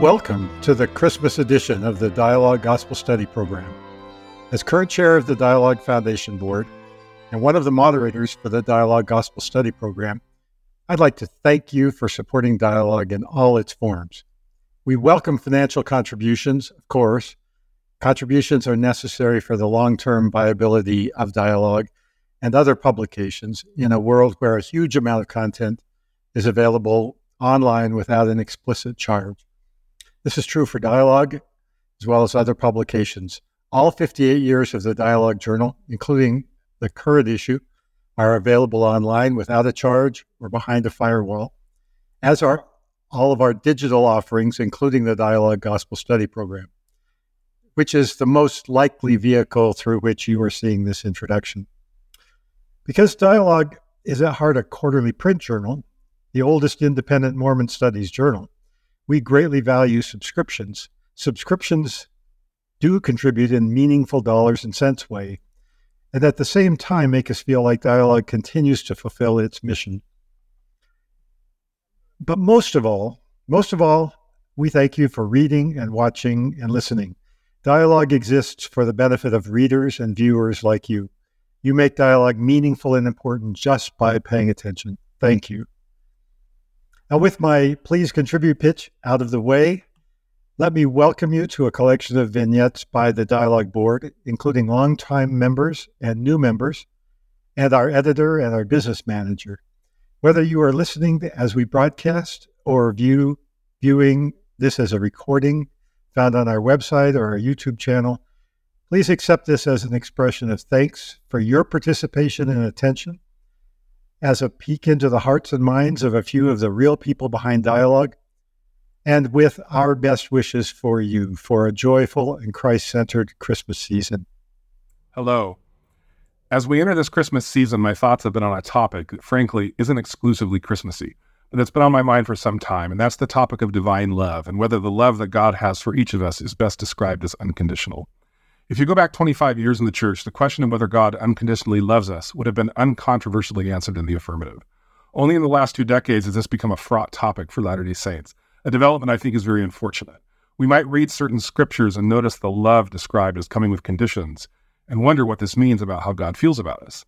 Welcome to the Christmas edition of the Dialogue Gospel Study Program. As current chair of the Dialogue Foundation Board and one of the moderators for the Dialogue Gospel Study Program, I'd like to thank you for supporting Dialogue in all its forms. We welcome financial contributions, of course. Contributions are necessary for the long term viability of Dialogue and other publications in a world where a huge amount of content is available online without an explicit charge. This is true for Dialogue as well as other publications. All 58 years of the Dialogue Journal, including the current issue, are available online without a charge or behind a firewall, as are all of our digital offerings, including the Dialogue Gospel Study Program, which is the most likely vehicle through which you are seeing this introduction. Because Dialogue is at heart a quarterly print journal, the oldest independent Mormon studies journal, we greatly value subscriptions. Subscriptions do contribute in meaningful dollars and cents way, and at the same time make us feel like Dialogue continues to fulfill its mission. But most of all, most of all, we thank you for reading and watching and listening. Dialogue exists for the benefit of readers and viewers like you. You make dialogue meaningful and important just by paying attention. Thank you. Now, with my please contribute pitch out of the way, let me welcome you to a collection of vignettes by the Dialogue Board, including longtime members and new members, and our editor and our business manager. Whether you are listening as we broadcast or view viewing this as a recording found on our website or our YouTube channel, please accept this as an expression of thanks for your participation and attention as a peek into the hearts and minds of a few of the real people behind dialogue, and with our best wishes for you for a joyful and Christ centered Christmas season. Hello. As we enter this Christmas season, my thoughts have been on a topic that, frankly, isn't exclusively Christmassy, but that's been on my mind for some time, and that's the topic of divine love and whether the love that God has for each of us is best described as unconditional. If you go back 25 years in the church, the question of whether God unconditionally loves us would have been uncontroversially answered in the affirmative. Only in the last two decades has this become a fraught topic for Latter day Saints, a development I think is very unfortunate. We might read certain scriptures and notice the love described as coming with conditions and wonder what this means about how God feels about us.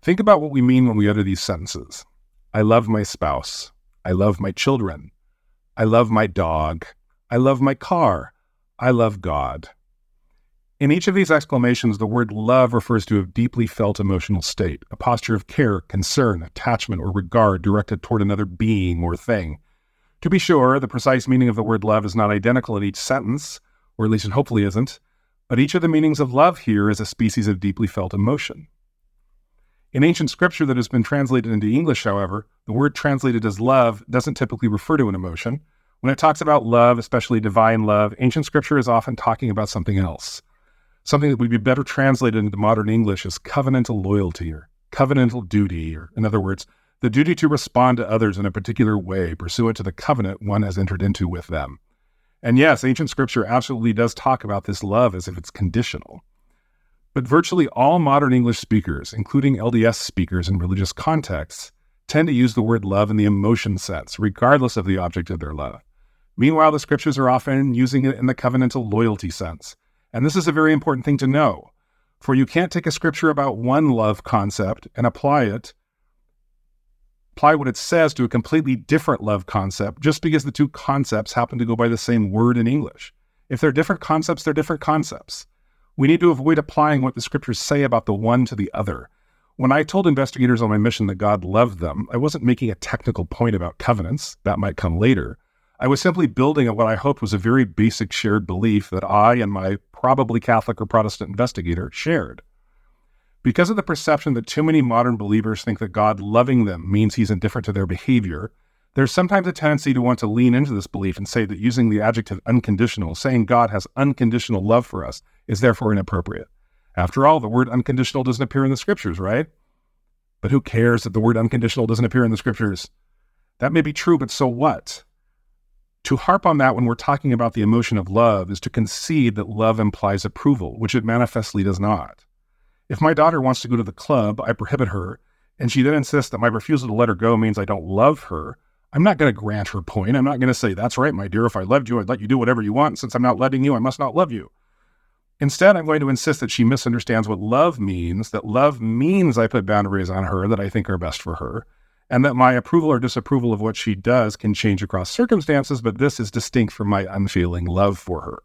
Think about what we mean when we utter these sentences I love my spouse. I love my children. I love my dog. I love my car. I love God. In each of these exclamations, the word love refers to a deeply felt emotional state, a posture of care, concern, attachment, or regard directed toward another being or thing. To be sure, the precise meaning of the word love is not identical in each sentence, or at least it hopefully isn't, but each of the meanings of love here is a species of deeply felt emotion. In ancient scripture that has been translated into English, however, the word translated as love doesn't typically refer to an emotion. When it talks about love, especially divine love, ancient scripture is often talking about something else something that would be better translated into modern English as covenantal loyalty or covenantal duty, or in other words, the duty to respond to others in a particular way pursuant to the covenant one has entered into with them. And yes, ancient scripture absolutely does talk about this love as if it's conditional. But virtually all modern English speakers, including LDS speakers in religious contexts, tend to use the word love in the emotion sense, regardless of the object of their love. Meanwhile, the scriptures are often using it in the covenantal loyalty sense, and this is a very important thing to know. For you can't take a scripture about one love concept and apply it, apply what it says to a completely different love concept just because the two concepts happen to go by the same word in English. If they're different concepts, they're different concepts. We need to avoid applying what the scriptures say about the one to the other. When I told investigators on my mission that God loved them, I wasn't making a technical point about covenants, that might come later. I was simply building on what I hoped was a very basic shared belief that I and my probably Catholic or Protestant investigator shared. Because of the perception that too many modern believers think that God loving them means he's indifferent to their behavior, there's sometimes a tendency to want to lean into this belief and say that using the adjective unconditional, saying God has unconditional love for us, is therefore inappropriate. After all, the word unconditional doesn't appear in the scriptures, right? But who cares that the word unconditional doesn't appear in the scriptures? That may be true, but so what? To harp on that when we're talking about the emotion of love is to concede that love implies approval, which it manifestly does not. If my daughter wants to go to the club, I prohibit her, and she then insists that my refusal to let her go means I don't love her, I'm not going to grant her point. I'm not going to say, That's right, my dear. If I loved you, I'd let you do whatever you want. Since I'm not letting you, I must not love you. Instead, I'm going to insist that she misunderstands what love means, that love means I put boundaries on her that I think are best for her, and that my approval or disapproval of what she does can change across circumstances, but this is distinct from my unfeeling love for her.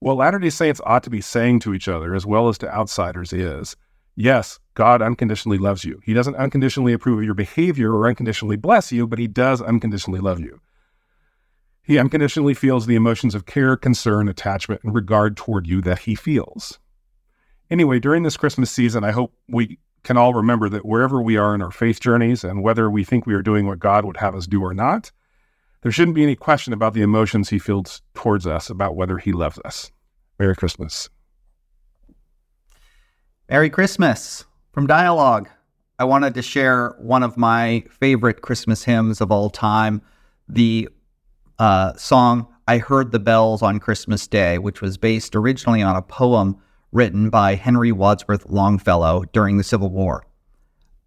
What Latter day Saints ought to be saying to each other, as well as to outsiders, is yes, God unconditionally loves you. He doesn't unconditionally approve of your behavior or unconditionally bless you, but He does unconditionally love you. He unconditionally feels the emotions of care, concern, attachment, and regard toward you that He feels. Anyway, during this Christmas season, I hope we can all remember that wherever we are in our faith journeys and whether we think we are doing what God would have us do or not, there shouldn't be any question about the emotions He feels towards us, about whether He loves us. Merry Christmas. Merry Christmas from Dialogue. I wanted to share one of my favorite Christmas hymns of all time, the uh, song I Heard the Bells on Christmas Day, which was based originally on a poem written by Henry Wadsworth Longfellow during the Civil War.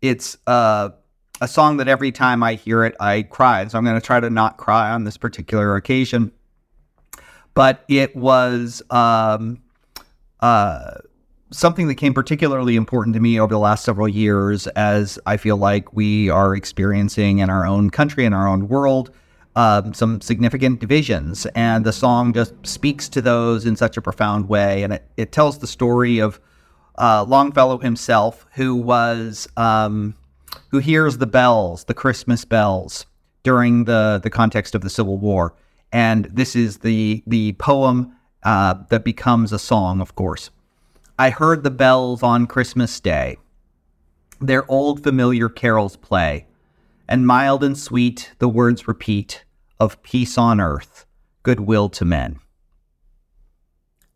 It's uh, a song that every time I hear it, I cry. So I'm going to try to not cry on this particular occasion. But it was um, uh, something that came particularly important to me over the last several years as I feel like we are experiencing in our own country, in our own world, um, some significant divisions. And the song just speaks to those in such a profound way. And it, it tells the story of uh, Longfellow himself, who was um, who hears the bells, the Christmas bells, during the the context of the Civil War. And this is the the poem uh, that becomes a song, of course. I heard the bells on Christmas Day. Their old familiar carols play and mild and sweet the words repeat of peace on earth, goodwill to men.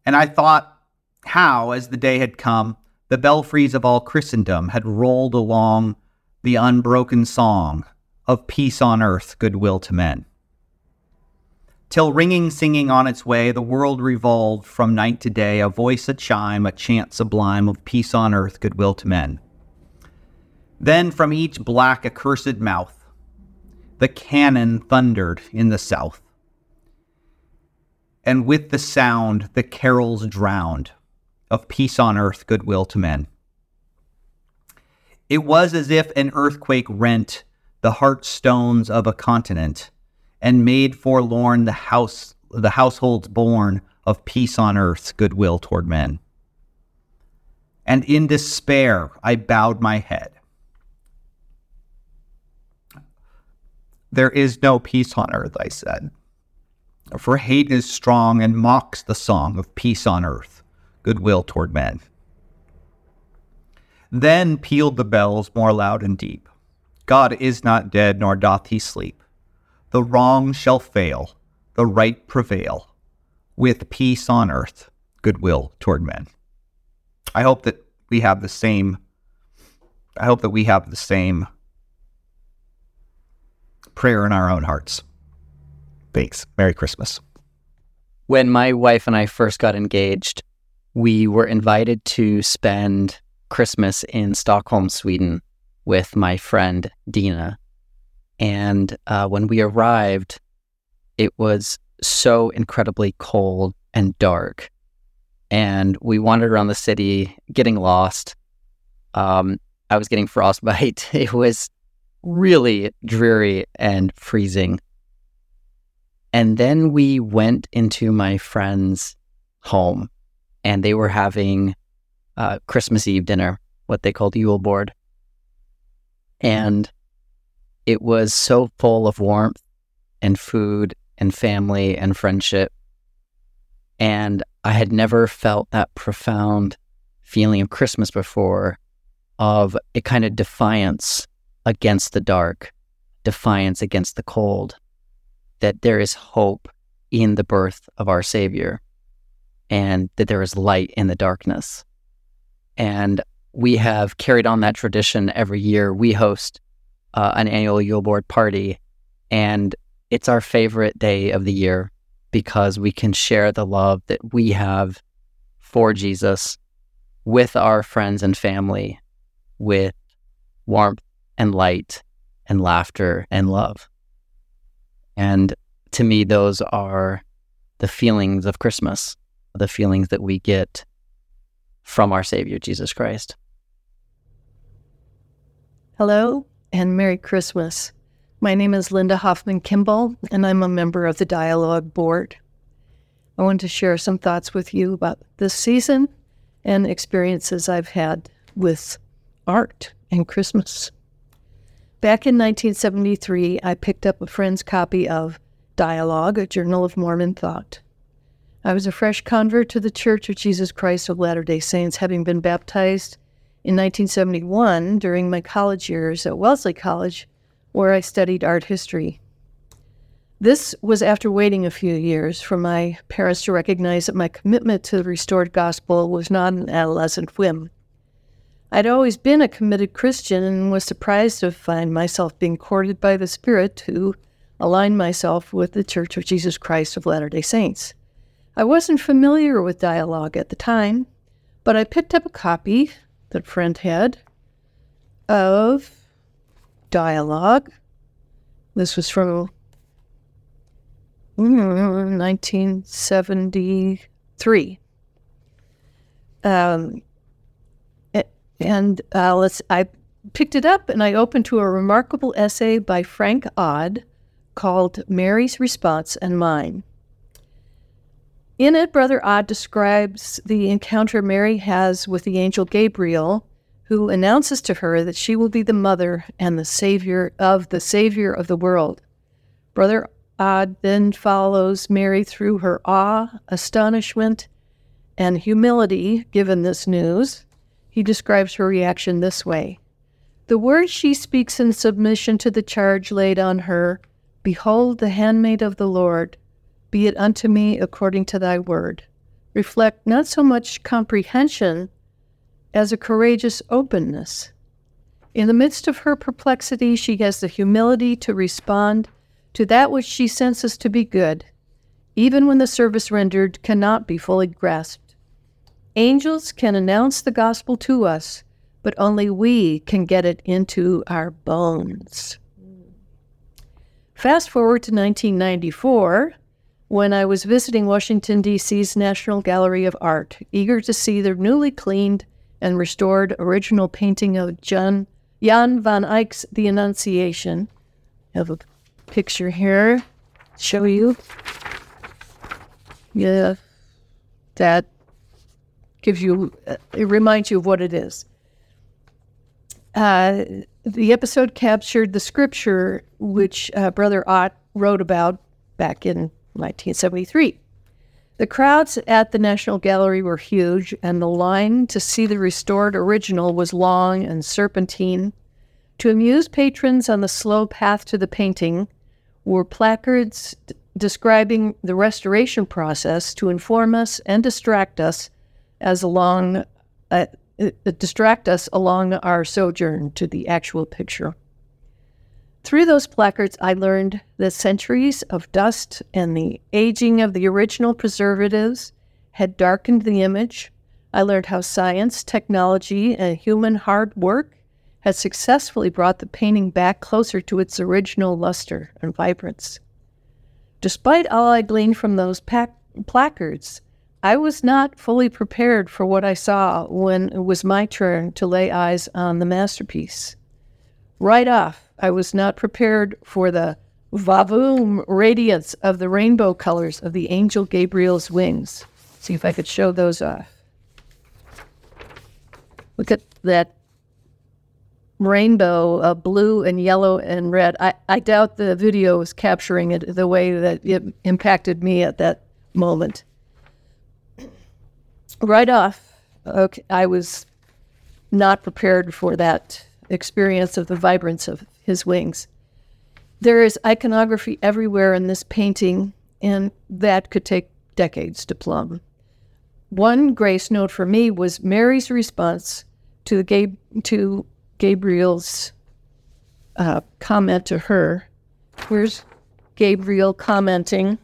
And I thought how, as the day had come, the belfries of all Christendom had rolled along the unbroken song of peace on earth, goodwill to men. Till ringing, singing on its way, the world revolved from night to day, a voice, a chime, a chant sublime of peace on earth, goodwill to men. Then from each black accursed mouth, the cannon thundered in the south. And with the sound, the carols drowned of peace on earth, goodwill to men. It was as if an earthquake rent the heart stones of a continent and made forlorn the house the households born of peace on earth, goodwill toward men. And in despair I bowed my head There is no peace on earth, I said. For hate is strong and mocks the song of peace on earth, goodwill toward men. Then pealed the bells more loud and deep. God is not dead, nor doth he sleep. The wrong shall fail, the right prevail, with peace on earth, goodwill toward men. I hope that we have the same. I hope that we have the same prayer in our own hearts. Thanks. Merry Christmas. When my wife and I first got engaged, we were invited to spend Christmas in Stockholm, Sweden with my friend Dina. And uh, when we arrived, it was so incredibly cold and dark. And we wandered around the city, getting lost. Um, I was getting frostbite. It was really dreary and freezing. And then we went into my friend's home and they were having uh, Christmas Eve dinner, what they called Yule board. And it was so full of warmth and food and family and friendship. And I had never felt that profound feeling of Christmas before of a kind of defiance against the dark, defiance against the cold, that there is hope in the birth of our Savior, and that there is light in the darkness. And we have carried on that tradition every year. We host uh, an annual Yule Board party, and it's our favorite day of the year because we can share the love that we have for Jesus with our friends and family with warmth and light and laughter and love. And to me, those are the feelings of Christmas, the feelings that we get from our Savior, Jesus Christ. Hello and Merry Christmas. My name is Linda Hoffman Kimball, and I'm a member of the Dialogue Board. I want to share some thoughts with you about this season and experiences I've had with art and Christmas. Back in 1973, I picked up a friend's copy of Dialogue, a Journal of Mormon Thought. I was a fresh convert to the Church of Jesus Christ of Latter day Saints, having been baptized in 1971 during my college years at Wellesley College, where I studied art history. This was after waiting a few years for my parents to recognize that my commitment to the restored gospel was not an adolescent whim. I'd always been a committed Christian and was surprised to find myself being courted by the Spirit to align myself with the Church of Jesus Christ of Latter day Saints. I wasn't familiar with dialogue at the time, but I picked up a copy that a friend had of dialogue. This was from 1973. Um, and uh, let's, I picked it up and I opened to a remarkable essay by Frank Odd called Mary's Response and Mine. In it, Brother Odd describes the encounter Mary has with the angel Gabriel, who announces to her that she will be the mother and the savior of the savior of the world. Brother Odd then follows Mary through her awe, astonishment, and humility given this news. He describes her reaction this way The words she speaks in submission to the charge laid on her Behold, the handmaid of the Lord be it unto me according to thy word, reflect not so much comprehension as a courageous openness. In the midst of her perplexity, she has the humility to respond to that which she senses to be good, even when the service rendered cannot be fully grasped. Angels can announce the gospel to us, but only we can get it into our bones. Fast forward to 1994 when I was visiting Washington, D.C.'s National Gallery of Art, eager to see their newly cleaned and restored original painting of John, Jan van Eyck's The Annunciation. I have a picture here show you. Yeah, that gives you, uh, it reminds you of what it is. Uh, the episode captured the scripture which uh, Brother Ott wrote about back in 1973. The crowds at the National Gallery were huge, and the line to see the restored original was long and serpentine. To amuse patrons on the slow path to the painting were placards d- describing the restoration process to inform us and distract us as along uh, uh distract us along our sojourn to the actual picture. Through those placards, I learned that centuries of dust and the aging of the original preservatives had darkened the image. I learned how science, technology, and human hard work had successfully brought the painting back closer to its original luster and vibrance. Despite all I gleaned from those pac- placards, I was not fully prepared for what I saw when it was my turn to lay eyes on the masterpiece. Right off, I was not prepared for the vavoom radiance of the rainbow colors of the angel Gabriel's wings. See if I could show those off. Look at that rainbow of blue and yellow and red. I, I doubt the video is capturing it the way that it impacted me at that moment. Right off, okay, I was not prepared for that experience of the vibrance of his wings. There is iconography everywhere in this painting, and that could take decades to plumb. One grace note for me was Mary's response to, Gab- to Gabriel's uh, comment to her. Where's Gabriel commenting?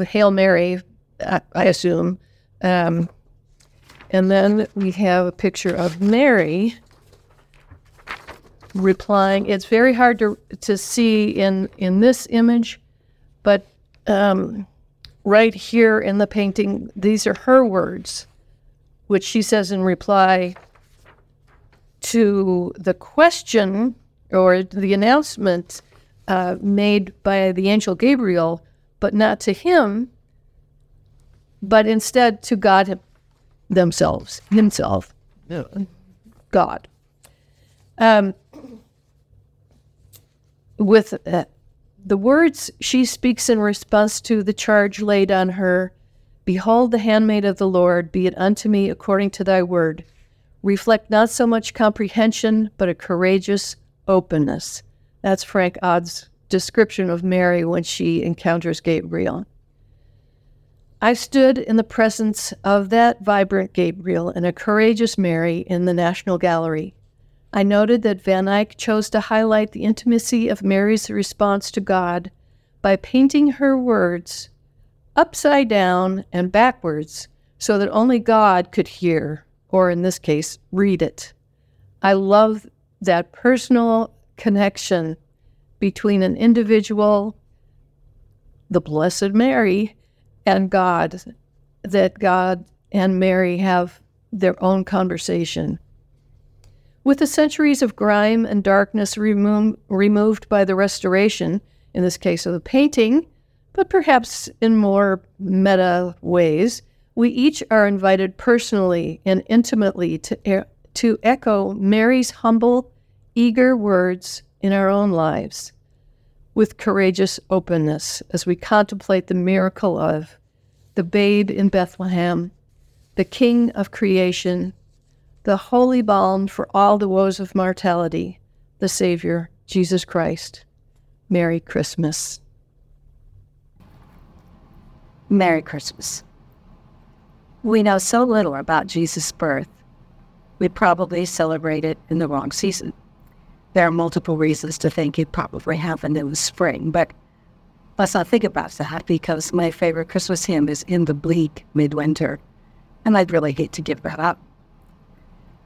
Hail Mary, I, I assume. Um, and then we have a picture of Mary replying. It's very hard to to see in in this image, but um, right here in the painting, these are her words, which she says in reply to the question or the announcement uh, made by the angel Gabriel, but not to him, but instead to God themselves, himself, God. Um, with uh, the words she speaks in response to the charge laid on her Behold, the handmaid of the Lord, be it unto me according to thy word, reflect not so much comprehension, but a courageous openness. That's Frank Odd's description of Mary when she encounters Gabriel. I stood in the presence of that vibrant Gabriel and a courageous Mary in the National Gallery. I noted that Van Eyck chose to highlight the intimacy of Mary's response to God by painting her words upside down and backwards so that only God could hear, or in this case, read it. I love that personal connection between an individual, the Blessed Mary, and God, that God and Mary have their own conversation. With the centuries of grime and darkness remo- removed by the restoration, in this case of the painting, but perhaps in more meta ways, we each are invited personally and intimately to, er- to echo Mary's humble, eager words in our own lives with courageous openness as we contemplate the miracle of the babe in Bethlehem, the King of creation, the holy balm for all the woes of mortality, the Savior, Jesus Christ. Merry Christmas. Merry Christmas. We know so little about Jesus' birth. We probably celebrate it in the wrong season. There are multiple reasons to think it probably happened in the spring, but let's not think about that because my favorite Christmas hymn is In the Bleak Midwinter, and I'd really hate to give that up.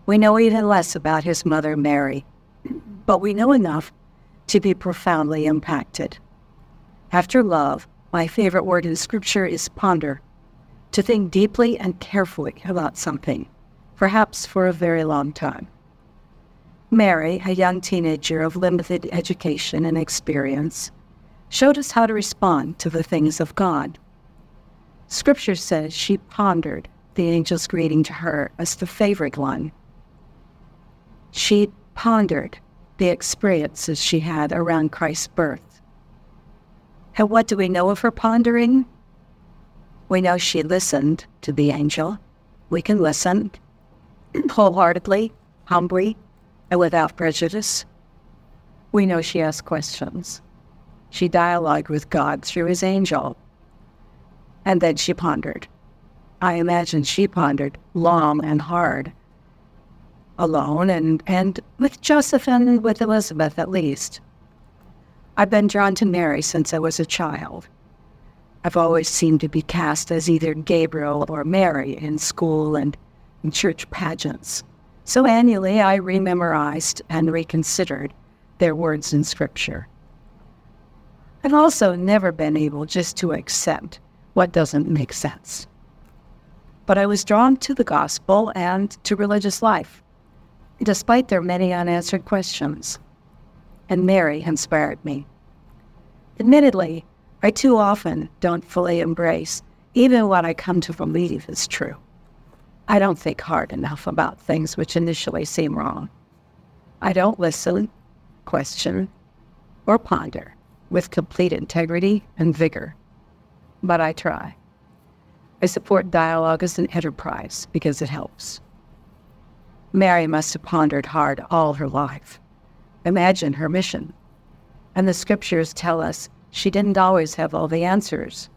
We know even less about his mother, Mary, but we know enough to be profoundly impacted. After love, my favorite word in Scripture is ponder, to think deeply and carefully about something, perhaps for a very long time. Mary, a young teenager of limited education and experience, showed us how to respond to the things of God. Scripture says she pondered the angel's greeting to her as the favorite one she pondered the experiences she had around Christ's birth. And what do we know of her pondering? We know she listened to the angel. We can listen wholeheartedly, humbly, and without prejudice. We know she asked questions. She dialogued with God through his angel. And then she pondered. I imagine she pondered long and hard alone and, and with Joseph and with Elizabeth at least. I've been drawn to Mary since I was a child. I've always seemed to be cast as either Gabriel or Mary in school and in church pageants. So annually I rememorized and reconsidered their words in Scripture. I've also never been able just to accept what doesn't make sense. But I was drawn to the gospel and to religious life despite their many unanswered questions. And Mary inspired me. Admittedly, I too often don't fully embrace even what I come to believe is true. I don't think hard enough about things which initially seem wrong. I don't listen, question, or ponder with complete integrity and vigor. But I try. I support dialogue as an enterprise because it helps. Mary must have pondered hard all her life. Imagine her mission. And the scriptures tell us she didn't always have all the answers.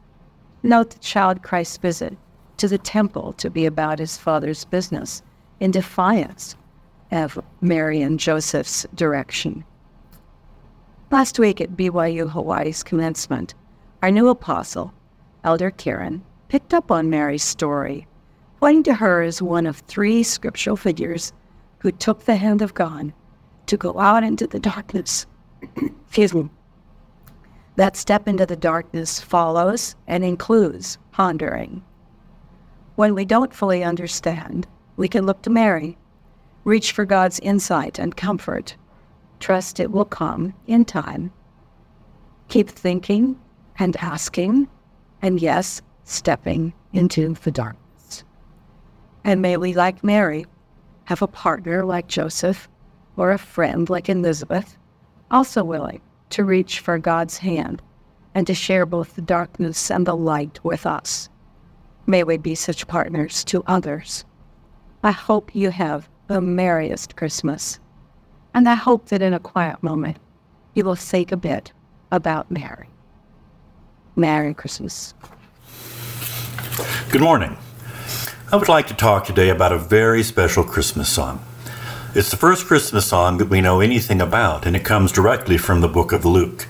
Note the child Christ's visit to the temple to be about his father's business in defiance of Mary and Joseph's direction. Last week at BYU Hawaii's commencement, our new apostle, Elder Kearon, picked up on Mary's story pointing to her as one of three scriptural figures who took the hand of God to go out into the darkness. Excuse me. That step into the darkness follows and includes pondering. When we don't fully understand, we can look to Mary, reach for God's insight and comfort, trust it will come in time. Keep thinking and asking, and yes, stepping into the darkness. And may we, like Mary, have a partner like Joseph or a friend like Elizabeth, also willing to reach for God's hand and to share both the darkness and the light with us. May we be such partners to others. I hope you have the merriest Christmas. And I hope that in a quiet moment, you will think a bit about Mary. Merry Christmas. Good morning. I would like to talk today about a very special Christmas song. It's the first Christmas song that we know anything about, and it comes directly from the book of Luke.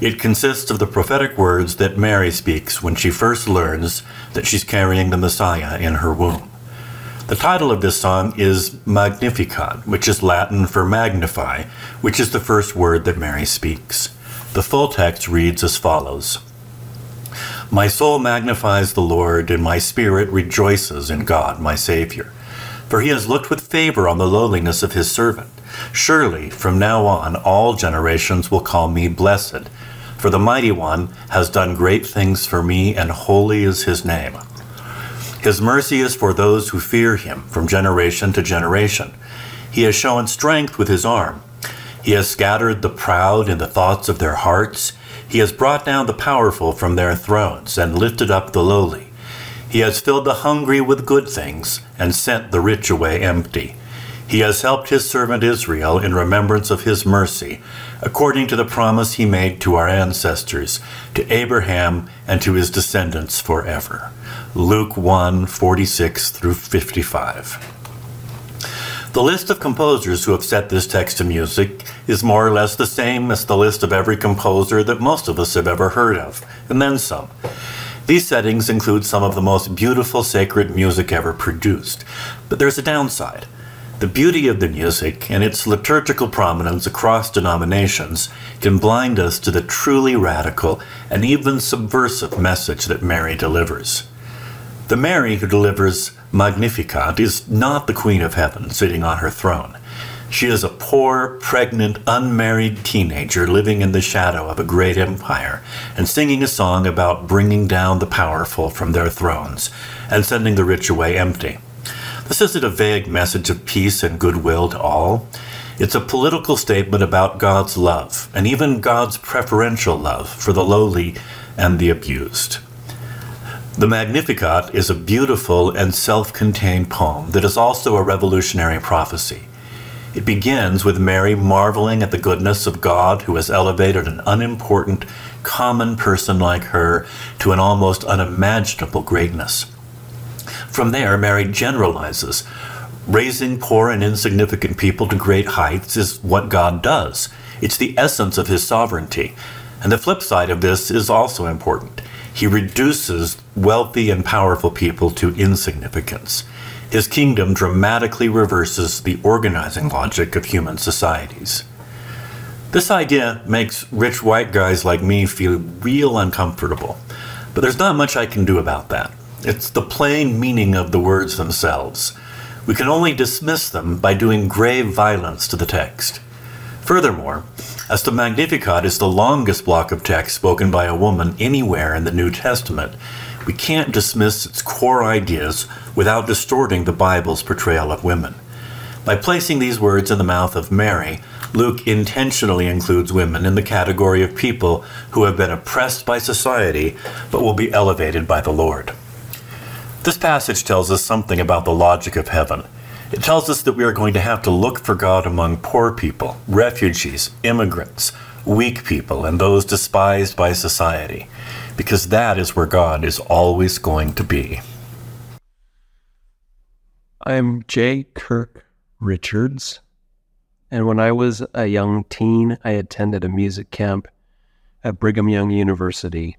It consists of the prophetic words that Mary speaks when she first learns that she's carrying the Messiah in her womb. The title of this song is Magnificat, which is Latin for magnify, which is the first word that Mary speaks. The full text reads as follows My soul magnifies the Lord, and my spirit rejoices in God, my Savior for he has looked with favor on the lowliness of his servant. Surely, from now on, all generations will call me blessed, for the Mighty One has done great things for me, and holy is his name. His mercy is for those who fear him from generation to generation. He has shown strength with his arm. He has scattered the proud in the thoughts of their hearts. He has brought down the powerful from their thrones and lifted up the lowly. He has filled the hungry with good things and sent the rich away empty. He has helped his servant Israel in remembrance of his mercy, according to the promise he made to our ancestors, to Abraham and to his descendants forever. Luke 1 46 through 55. The list of composers who have set this text to music is more or less the same as the list of every composer that most of us have ever heard of, and then some. These settings include some of the most beautiful sacred music ever produced. But there's a downside. The beauty of the music and its liturgical prominence across denominations can blind us to the truly radical and even subversive message that Mary delivers. The Mary who delivers Magnificat is not the Queen of Heaven sitting on her throne. She is a poor, pregnant, unmarried teenager living in the shadow of a great empire and singing a song about bringing down the powerful from their thrones and sending the rich away empty. This isn't a vague message of peace and goodwill to all. It's a political statement about God's love, and even God's preferential love for the lowly and the abused. The Magnificat is a beautiful and self contained poem that is also a revolutionary prophecy. It begins with Mary marveling at the goodness of God who has elevated an unimportant, common person like her to an almost unimaginable greatness. From there, Mary generalizes. Raising poor and insignificant people to great heights is what God does. It's the essence of his sovereignty. And the flip side of this is also important. He reduces wealthy and powerful people to insignificance his kingdom dramatically reverses the organizing logic of human societies. This idea makes rich white guys like me feel real uncomfortable, but there's not much I can do about that. It's the plain meaning of the words themselves. We can only dismiss them by doing grave violence to the text. Furthermore, as the Magnificat is the longest block of text spoken by a woman anywhere in the New Testament, we can't dismiss its core ideas without distorting the Bible's portrayal of women. By placing these words in the mouth of Mary, Luke intentionally includes women in the category of people who have been oppressed by society but will be elevated by the Lord. This passage tells us something about the logic of heaven. It tells us that we are going to have to look for God among poor people, refugees, immigrants, weak people, and those despised by society because that is where God is always going to be. I'm J. Kirk Richards, and when I was a young teen, I attended a music camp at Brigham Young University,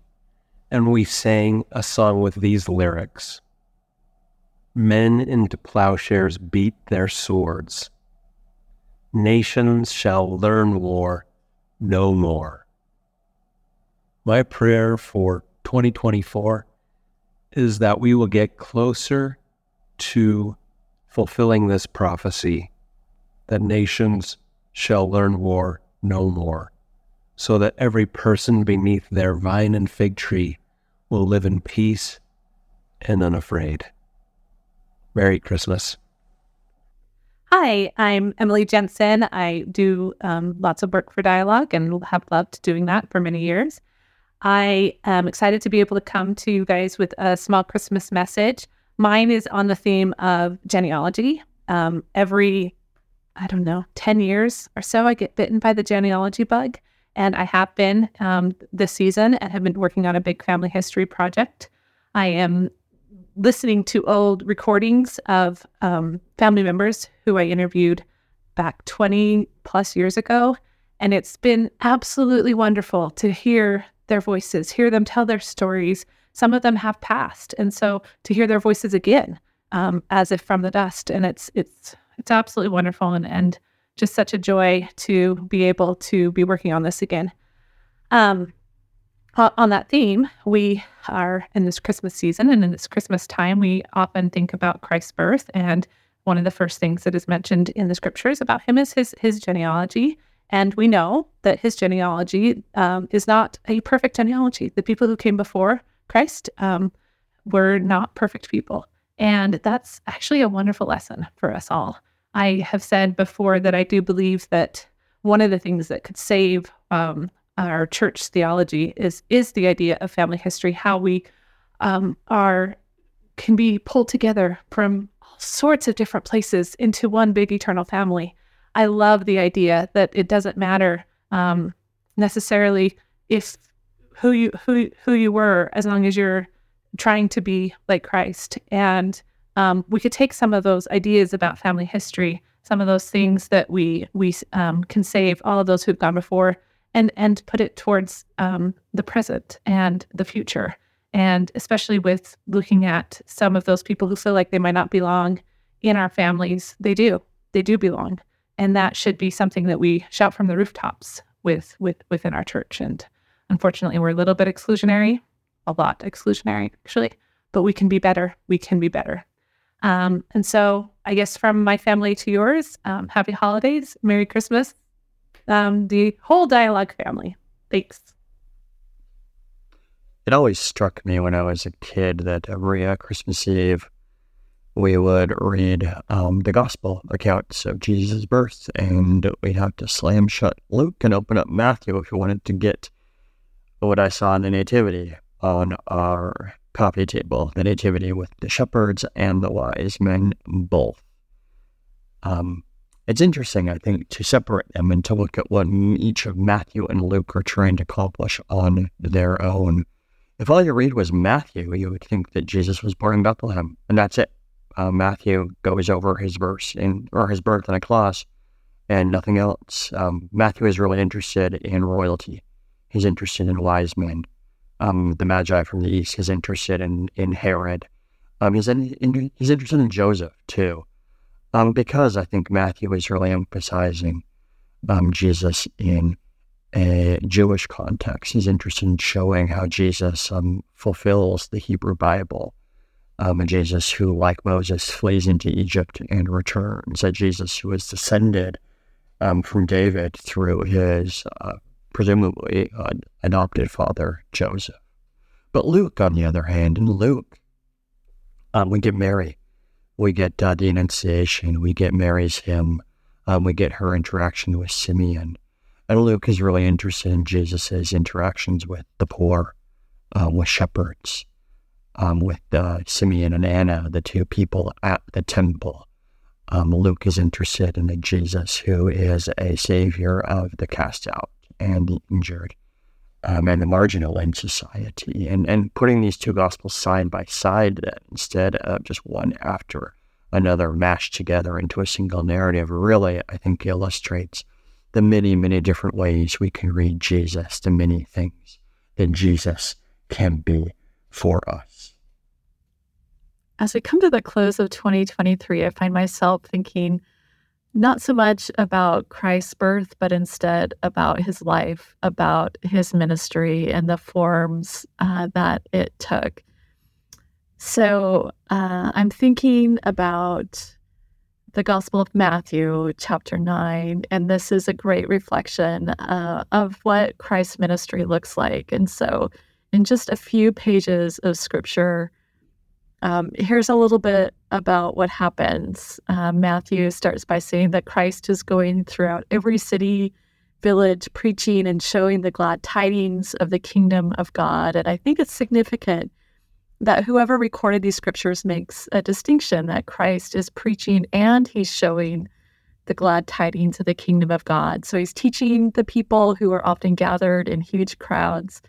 and we sang a song with these lyrics Men into plowshares beat their swords. nations shall learn war no more. My prayer for 2024 is that we will get closer to fulfilling this prophecy that nations shall learn war no more, so that every person beneath their vine and fig tree will live in peace and unafraid. Merry Christmas. Hi, I'm Emily Jensen. I do um, lots of work for Dialogue and have loved doing that for many years. I am excited to be able to come to you guys with a small Christmas message. Mine is on the theme of genealogy. Um, every, I don't know, 10 years or so, I get bitten by the genealogy bug. And I have been um, this season and have been working on a big family history project. I am listening to old recordings of um, family members who I interviewed back 20 plus years ago. And it's been absolutely wonderful to hear their voices, hear them tell their stories. Some of them have passed, and so to hear their voices again, um, as if from the dust, and it's it's it's absolutely wonderful and and just such a joy to be able to be working on this again. Um, on that theme, we are in this Christmas season and in this Christmas time, we often think about Christ's birth. And one of the first things that is mentioned in the scriptures about him is his, his genealogy. And we know that his genealogy um, is not a perfect genealogy. The people who came before Christ um, were not perfect people. And that's actually a wonderful lesson for us all. I have said before that I do believe that one of the things that could save um, our church theology is is the idea of family history, how we um, are can be pulled together from all sorts of different places into one big eternal family. I love the idea that it doesn't matter um, necessarily if who you who who you were, as long as you're trying to be like Christ. And um, we could take some of those ideas about family history, some of those things that we we um, can save all of those who've gone before, and and put it towards um, the present and the future. And especially with looking at some of those people who feel like they might not belong in our families, they do. They do belong. And that should be something that we shout from the rooftops with with within our church. And unfortunately we're a little bit exclusionary a lot exclusionary actually but we can be better. We can be better. Um, and so i guess from my family to yours um, happy holidays. Merry christmas um, the whole dialogue family thanks it always struck me when i was a kid that every uh, christmas eve we would read um, the gospel accounts of Jesus' birth, and we'd have to slam shut Luke and open up Matthew if we wanted to get what I saw in the Nativity on our coffee table. The Nativity with the shepherds and the wise men both. Um, it's interesting, I think, to separate them and to look at what each of Matthew and Luke are trying to accomplish on their own. If all you read was Matthew, you would think that Jesus was born in Bethlehem, and that's it uh, Matthew goes over his verse in or his birth in a class and nothing else. Um, Matthew is really interested in royalty. He's interested in wise men. Um, the Magi from the east. He's interested in in Herod. Um, he's in, in, he's interested in Joseph too, um, because I think Matthew is really emphasizing um, Jesus in a Jewish context. He's interested in showing how Jesus um, fulfills the Hebrew Bible um, a Jesus who, like Moses, flees into Egypt and returns, a Jesus who is descended um, from David through his uh, presumably uh, adopted father, Joseph. But Luke, on the other hand, in Luke, um, we get Mary. We get uh, the Annunciation. We get Mary's hymn. Um, we get her interaction with Simeon. And Luke is really interested in Jesus' interactions with the poor, uh, with shepherds, um, with uh, Simeon and Anna, the two people at the temple. Um, Luke is interested in a Jesus who is a savior of the cast out and injured um, and the marginal in society. And, and putting these two gospels side by side, then, instead of just one after another mashed together into a single narrative, really, I think, illustrates the many, many different ways we can read Jesus, the many things that Jesus can be for us. As we come to the close of 2023, I find myself thinking not so much about Christ's birth, but instead about his life, about his ministry and the forms uh, that it took. So uh, I'm thinking about the Gospel of Matthew, chapter 9, and this is a great reflection uh, of what Christ's ministry looks like. And so, in just a few pages of scripture, um, here's a little bit about what happens. Uh, Matthew starts by saying that Christ is going throughout every city, village, preaching and showing the glad tidings of the kingdom of God. And I think it's significant that whoever recorded these scriptures makes a distinction that Christ is preaching and he's showing the glad tidings of the kingdom of God. So he's teaching the people who are often gathered in huge crowds,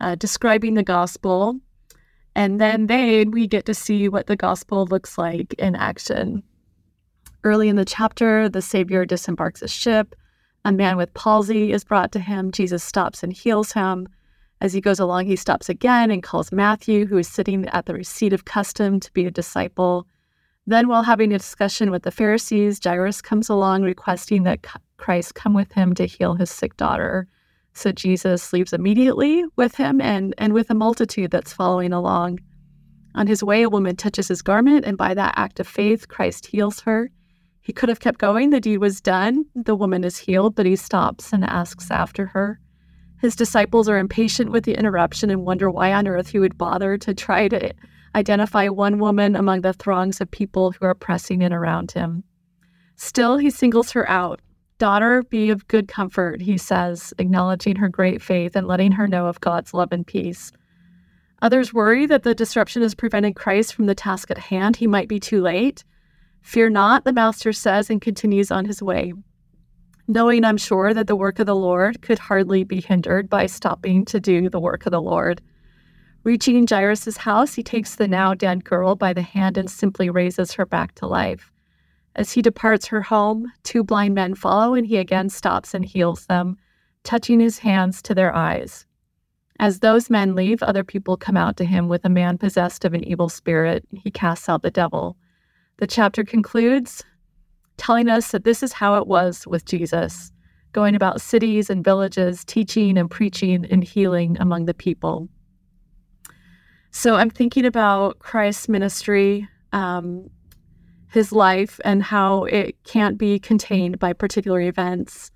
uh, describing the gospel and then they, we get to see what the gospel looks like in action. Early in the chapter, the Savior disembarks a ship. A man with palsy is brought to him. Jesus stops and heals him. As he goes along, he stops again and calls Matthew, who is sitting at the receipt of custom, to be a disciple. Then, while having a discussion with the Pharisees, Jairus comes along requesting that Christ come with him to heal his sick daughter. So Jesus leaves immediately with him and, and with a multitude that's following along. On his way, a woman touches his garment, and by that act of faith, Christ heals her. He could have kept going. The deed was done. The woman is healed, but he stops and asks after her. His disciples are impatient with the interruption and wonder why on earth he would bother to try to identify one woman among the throngs of people who are pressing in around him. Still, he singles her out. Daughter, be of good comfort, he says, acknowledging her great faith and letting her know of God's love and peace. Others worry that the disruption has prevented Christ from the task at hand. He might be too late. Fear not, the Master says, and continues on his way. Knowing, I'm sure, that the work of the Lord could hardly be hindered by stopping to do the work of the Lord. Reaching Jairus' house, he takes the now dead girl by the hand and simply raises her back to life. As he departs her home, two blind men follow, and he again stops and heals them, touching his hands to their eyes. As those men leave, other people come out to him with a man possessed of an evil spirit. He casts out the devil. The chapter concludes telling us that this is how it was with Jesus, going about cities and villages, teaching and preaching and healing among the people. So I'm thinking about Christ's ministry um, his life and how it can't be contained by particular events.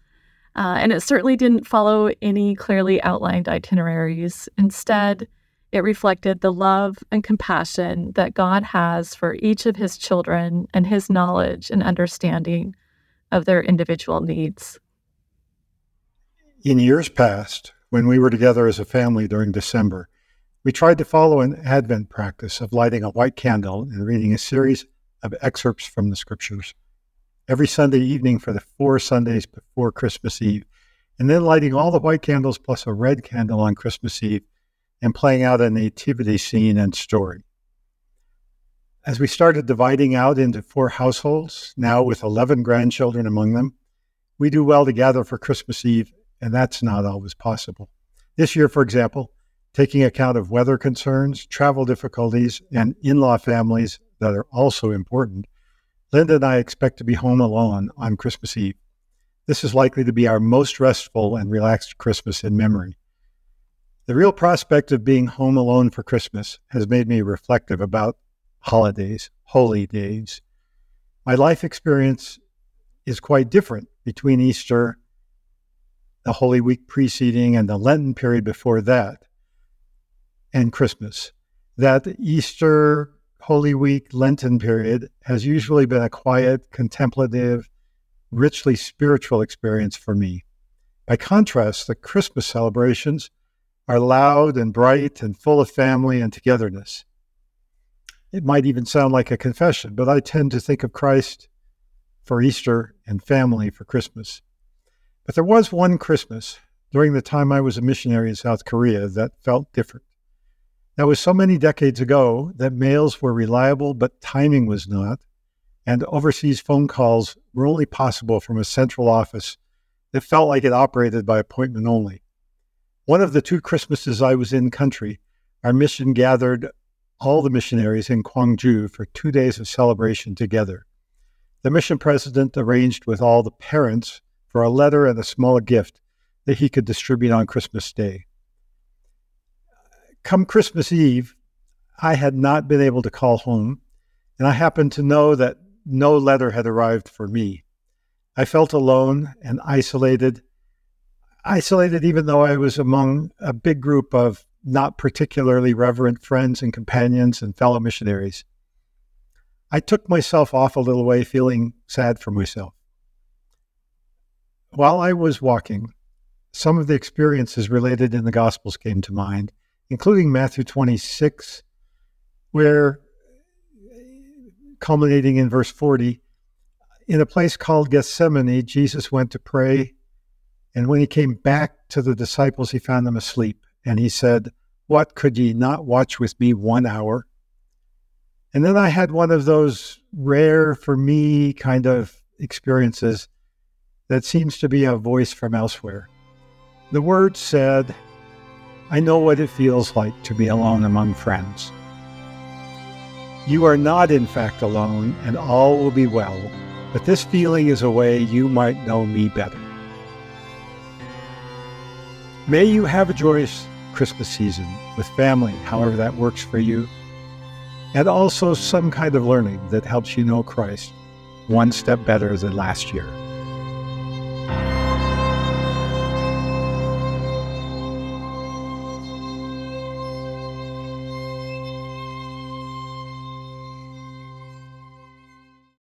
Uh, and it certainly didn't follow any clearly outlined itineraries. Instead, it reflected the love and compassion that God has for each of his children and his knowledge and understanding of their individual needs. In years past, when we were together as a family during December, we tried to follow an Advent practice of lighting a white candle and reading a series of excerpts from the scriptures every Sunday evening for the four Sundays before Christmas Eve, and then lighting all the white candles plus a red candle on Christmas Eve and playing out a nativity scene and story. As we started dividing out into four households, now with 11 grandchildren among them, we do well to gather for Christmas Eve, and that's not always possible. This year, for example, taking account of weather concerns, travel difficulties, and in law families that are also important, Linda and I expect to be home alone on Christmas Eve. This is likely to be our most restful and relaxed Christmas in memory. The real prospect of being home alone for Christmas has made me reflective about holidays, holy days. My life experience is quite different between Easter, the Holy Week preceding, and the Lenten period before that, and Christmas. That Easter Holy Week Lenten period has usually been a quiet, contemplative, richly spiritual experience for me. By contrast, the Christmas celebrations are loud and bright and full of family and togetherness. It might even sound like a confession, but I tend to think of Christ for Easter and family for Christmas. But there was one Christmas during the time I was a missionary in South Korea that felt different. That was so many decades ago that mails were reliable, but timing was not, and overseas phone calls were only possible from a central office that felt like it operated by appointment only. One of the two Christmases I was in country, our mission gathered all the missionaries in Gwangju for two days of celebration together. the mission president arranged with all the parents for a letter and a small gift that he could distribute on Christmas Day. Come Christmas Eve, I had not been able to call home, and I happened to know that no letter had arrived for me. I felt alone and isolated, isolated even though I was among a big group of not particularly reverent friends and companions and fellow missionaries. I took myself off a little way, feeling sad for myself. While I was walking, some of the experiences related in the Gospels came to mind, including Matthew 26, where, culminating in verse 40, in a place called Gethsemane, Jesus went to pray. And when he came back to the disciples, he found them asleep. And he said, What could ye not watch with me one hour? And then I had one of those rare for me kind of experiences that seems to be a voice from elsewhere. The word said, I know what it feels like to be alone among friends. You are not, in fact, alone, and all will be well, but this feeling is a way you might know me better. May you have a joyous Christmas season with family, however that works for you, and also some kind of learning that helps you know Christ one step better than last year.